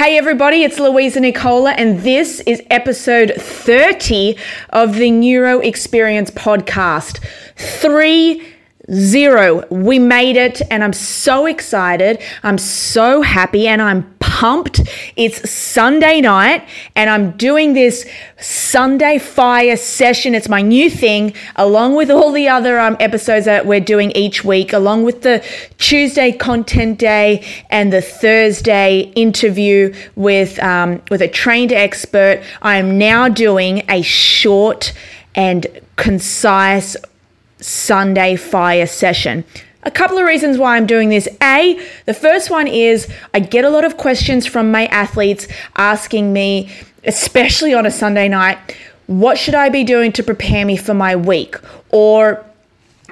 Hey, everybody, it's Louisa Nicola, and this is episode 30 of the Neuro Experience podcast. Three zero. We made it, and I'm so excited. I'm so happy, and I'm pumped. It's Sunday night, and I'm doing this Sunday Fire session. It's my new thing, along with all the other um, episodes that we're doing each week, along with the Tuesday content day and the Thursday interview with um, with a trained expert. I am now doing a short and concise Sunday fire session. A couple of reasons why I'm doing this. A, the first one is I get a lot of questions from my athletes asking me, especially on a Sunday night, what should I be doing to prepare me for my week? Or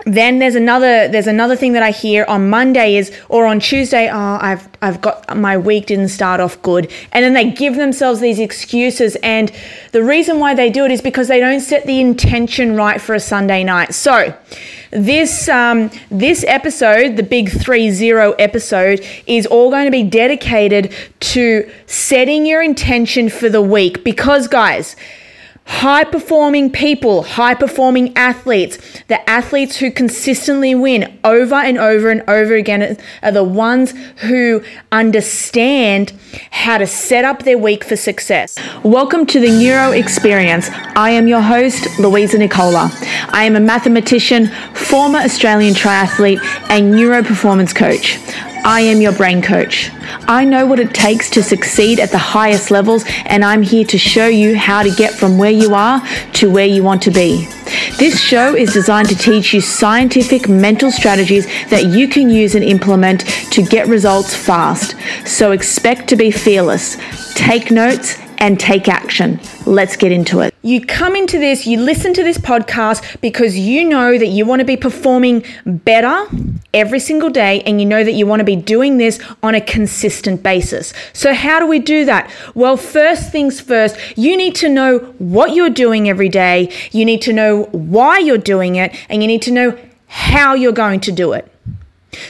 then there's another there's another thing that I hear on Monday is or on Tuesday oh I've I've got my week didn't start off good. And then they give themselves these excuses and the reason why they do it is because they don't set the intention right for a Sunday night. So this um, this episode the big 3-0 episode is all going to be dedicated to setting your intention for the week. Because guys High performing people, high performing athletes, the athletes who consistently win over and over and over again are the ones who understand how to set up their week for success. Welcome to the Neuro Experience. I am your host, Louisa Nicola. I am a mathematician, former Australian triathlete, and neuro performance coach. I am your brain coach. I know what it takes to succeed at the highest levels, and I'm here to show you how to get from where you are to where you want to be. This show is designed to teach you scientific mental strategies that you can use and implement to get results fast. So expect to be fearless. Take notes and take action. Let's get into it. You come into this, you listen to this podcast because you know that you want to be performing better every single day and you know that you want to be doing this on a consistent basis. So, how do we do that? Well, first things first, you need to know what you're doing every day, you need to know why you're doing it, and you need to know how you're going to do it.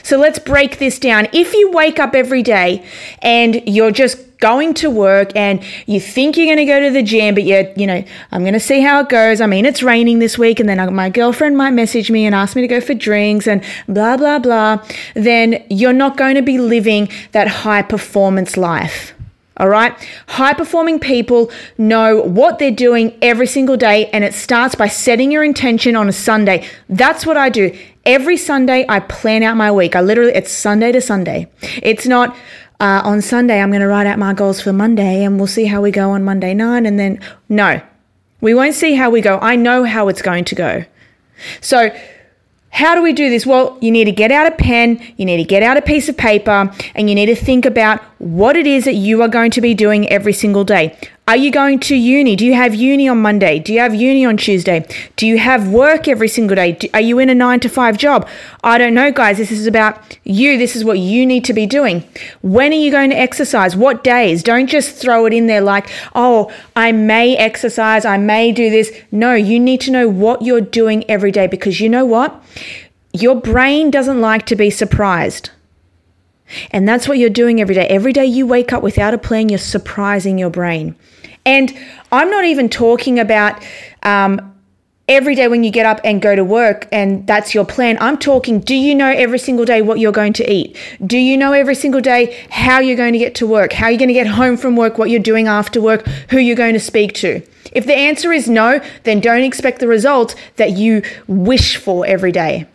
So let's break this down. If you wake up every day and you're just going to work and you think you're going to go to the gym, but you're, you know, I'm going to see how it goes. I mean, it's raining this week, and then my girlfriend might message me and ask me to go for drinks and blah, blah, blah, then you're not going to be living that high performance life. All right. High performing people know what they're doing every single day, and it starts by setting your intention on a Sunday. That's what I do. Every Sunday, I plan out my week. I literally, it's Sunday to Sunday. It's not, uh, on Sunday, I'm going to write out my goals for Monday and we'll see how we go on Monday night. And then, no, we won't see how we go. I know how it's going to go. So, how do we do this? Well, you need to get out a pen, you need to get out a piece of paper, and you need to think about what it is that you are going to be doing every single day. Are you going to uni? Do you have uni on Monday? Do you have uni on Tuesday? Do you have work every single day? Do, are you in a nine to five job? I don't know, guys. This is about you. This is what you need to be doing. When are you going to exercise? What days? Don't just throw it in there like, oh, I may exercise, I may do this. No, you need to know what you're doing every day because you know what? Your brain doesn't like to be surprised. And that's what you're doing every day. Every day you wake up without a plan, you're surprising your brain. And I'm not even talking about um, every day when you get up and go to work and that's your plan. I'm talking, do you know every single day what you're going to eat? Do you know every single day how you're going to get to work, how you're going to get home from work, what you're doing after work, who you're going to speak to? If the answer is no, then don't expect the results that you wish for every day.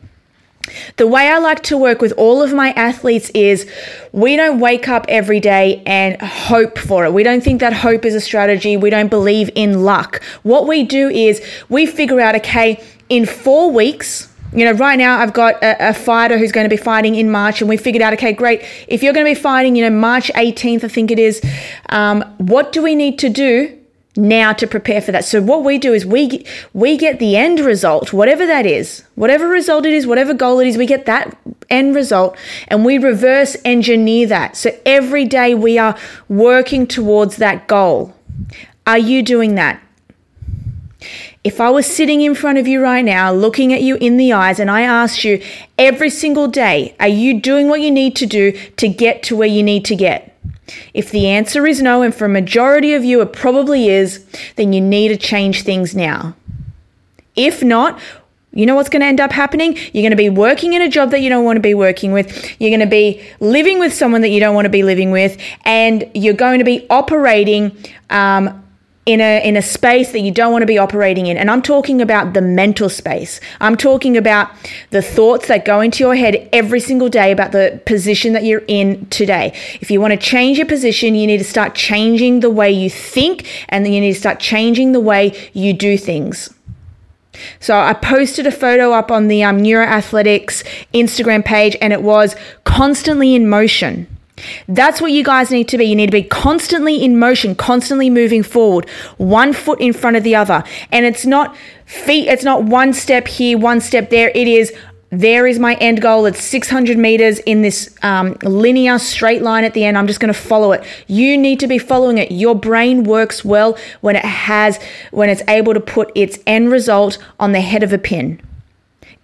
The way I like to work with all of my athletes is we don't wake up every day and hope for it. We don't think that hope is a strategy. We don't believe in luck. What we do is we figure out, okay, in four weeks, you know, right now I've got a, a, fighter who's going to be fighting in March, and we figured out, okay, great. If you're going to be fighting, you know, March 18th, I think it is, um, what do we need to do now to prepare for that. So what we do is we we get the end result, whatever that is, whatever result it is, whatever goal it is, we get that end result and we reverse engineer that. So every day we are working towards that goal. Are you doing that? If I was sitting in front of you right now, looking at you in the eyes, and I asked you every single day, are you doing what you need to do to get to where you need to get? If the answer is no, and for a majority of you it probably is, then you need to change things now. If not, you know what's going to end up happening? You're going to be working in a job that you don't want to be working with. You're going to be living with someone that you don't want to be living with. And you're going to be operating um, in a in a space that you don't want to be operating in. And i'm talking about the mental space. I'm talking about the thoughts that go into your head every single day about the position that you're in today. If you want to change your position you need to start changing the way you think and then you need to start changing the way you do things. So I posted a photo up on the um, Neuroathletics Instagram page, and it was constantly in motion. That's what you guys need to be. You need to be constantly in motion, constantly moving forward, one foot in front of the other. And it's not feet, it's not one step here, one step there. It is there is my end goal. It's 600 meters in this um, linear straight line at the end. I'm just going to follow it. You need to be following it. Your brain works well when it has, when it's able to put its end result on the head of a pin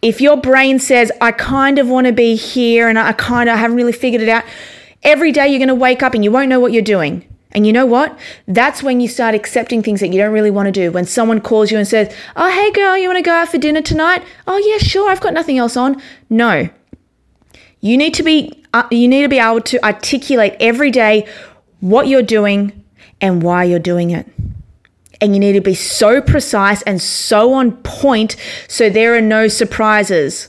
if your brain says, I kind of want to be here and I kind of haven't really figured it out, Every day you're going to wake up and you won't know what you're doing. And you know what? That's when you start accepting things that you don't really want to do. When someone calls you and says, Oh, hey girl, you want to go out for dinner tonight? Oh, yeah, sure. I've got nothing else on. No. You need to be uh, you need to be able to articulate every day what you're doing and why you're doing it. And you need to be so precise and so on point so there are no surprises.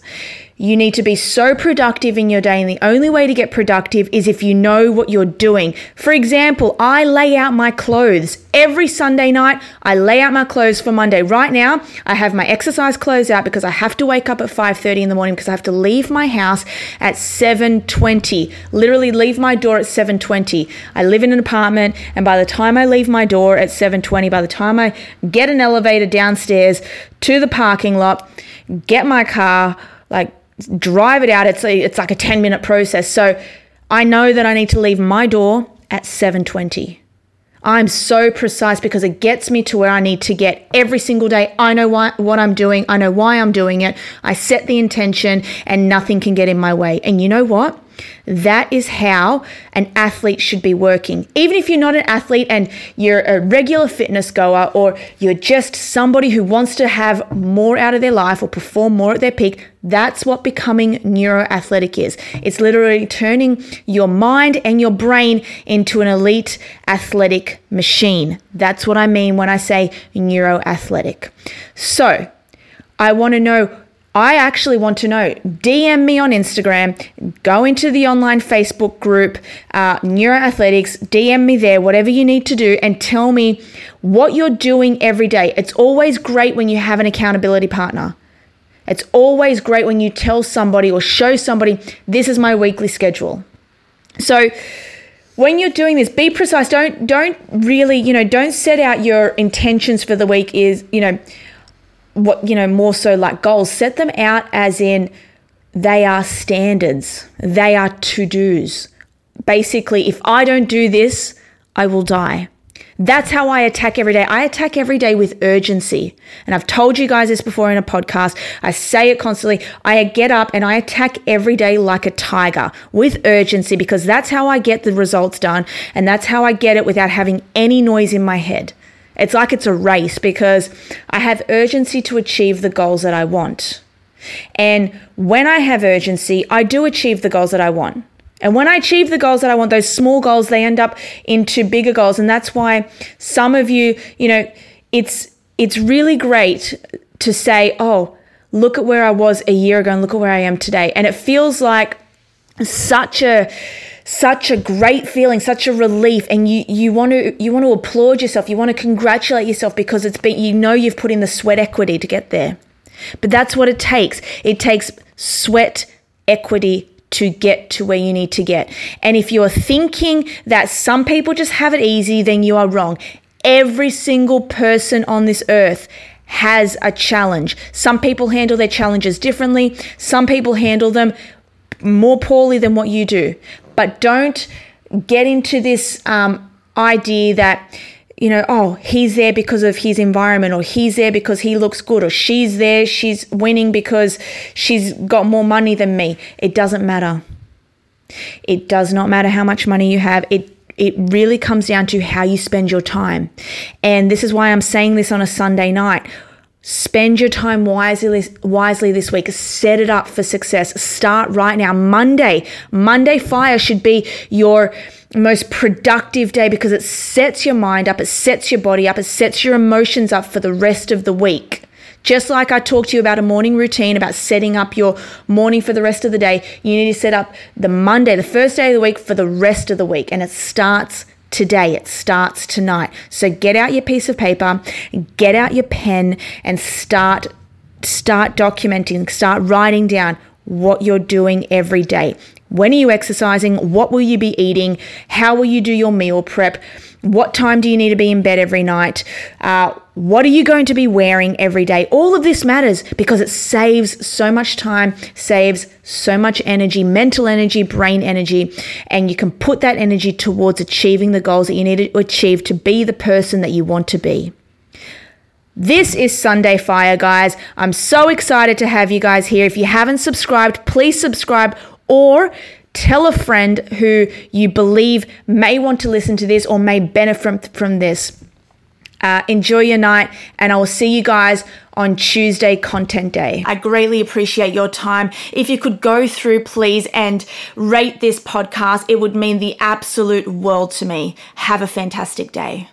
You need to be so productive in your day, and the only way to get productive is if you know what you're doing. For example, I lay out my clothes every Sunday night. I lay out my clothes for Monday. Right now, I have my exercise clothes out because I have to wake up at 5:30 in the morning because I have to leave my house at 7:20. Literally leave my door at 7:20. I live in an apartment, and by the time I leave my door at 7:20, by the time I get an elevator downstairs to the parking lot, get my car, like drive it out. It's a, it's like a 10 minute process. So I know that I need to leave my door at 7:20. I'm so precise because it gets me to where I need to get every single day. I know why, what I'm doing. I know why I'm doing it. I set the intention and nothing can get in my way. And you know what? That is how an athlete should be working. Even if you're not an athlete and you're a regular fitness goer or you're just somebody who wants to have more out of their life or perform more at their peak, that's what becoming neuroathletic is. It's literally turning your mind and your brain into an elite athletic machine. That's what I mean when I say neuroathletic. So, I want to know I actually want to know. DM me on Instagram, go into the online Facebook group, uh, Neuroathletics, DM me there, whatever you need to do, and tell me what you're doing every day. It's always great when you have an accountability partner. It's always great when you tell somebody or show somebody, this is my weekly schedule. So, when you're doing this be precise don't don't really you know don't set out your intentions for the week is you know what you know more so like goals set them out as in they are standards they are to-dos basically if i don't do this i will die that's how I attack every day. I attack every day with urgency. And I've told you guys this before in a podcast. I say it constantly. I get up and I attack every day like a tiger with urgency because that's how I get the results done. And that's how I get it without having any noise in my head. It's like it's a race because I have urgency to achieve the goals that I want. And when I have urgency, I do achieve the goals that I want. And when I achieve the goals that I want, those small goals, they end up into bigger goals. And that's why some of you, you know, it's it's really great to say, oh, look at where I was a year ago and look at where I am today. And it feels like such a such a great feeling, such a relief, and you you want to you want to applaud yourself, you want to congratulate yourself because it's been you know you've put in the sweat equity to get there. But that's what it takes. It takes sweat equity to get to where you need to get. And if you're thinking that some people just have it easy, then you are wrong. Every single person on this earth has a challenge. Some people handle their challenges differently. Some people handle them more poorly than what you do. But don't get into this um, idea that, you know, oh, he's there because of his environment, or he's there because he looks good, or she's there, she's winning because she's got more money than me. It doesn't matter. It does not matter how much money you have. It it really comes down to how you spend your time. And this is why I'm saying this on a Sunday night. Spend your time wisely, wisely this week. Set it up for success. Start right now. Monday, Monday Fire should be your most productive day because it sets your mind up, it sets your body up, it sets your emotions up for the rest of the week. Just like I talked to you about a morning routine, about setting up your morning for the rest of the day, you need to set up the Monday, the first day of the week, for the rest of the week. And it starts today. It starts tonight. So get out your piece of paper, get out your pen, and start start documenting, start writing down what you're doing every day. When are you exercising? What will you be eating? How will you do your meal prep? What time do you need to be in bed every night? Uh, what are you going to be wearing every day? All of this matters because it saves so much time, saves so much energy, mental energy, brain energy, and you can put that energy towards achieving the goals that you need to achieve to be the person that you want to be. This is Sunday Fire, guys. I'm so excited to have you guys here. If you haven't subscribed, please subscribe or tell a friend who you believe may want to listen to this or may benefit from this. Uh, enjoy your night, and I will see you guys on Tuesday, Content Day. I greatly appreciate your time. If you could go through, please, and rate this podcast, it would mean the absolute world to me. Have a fantastic day.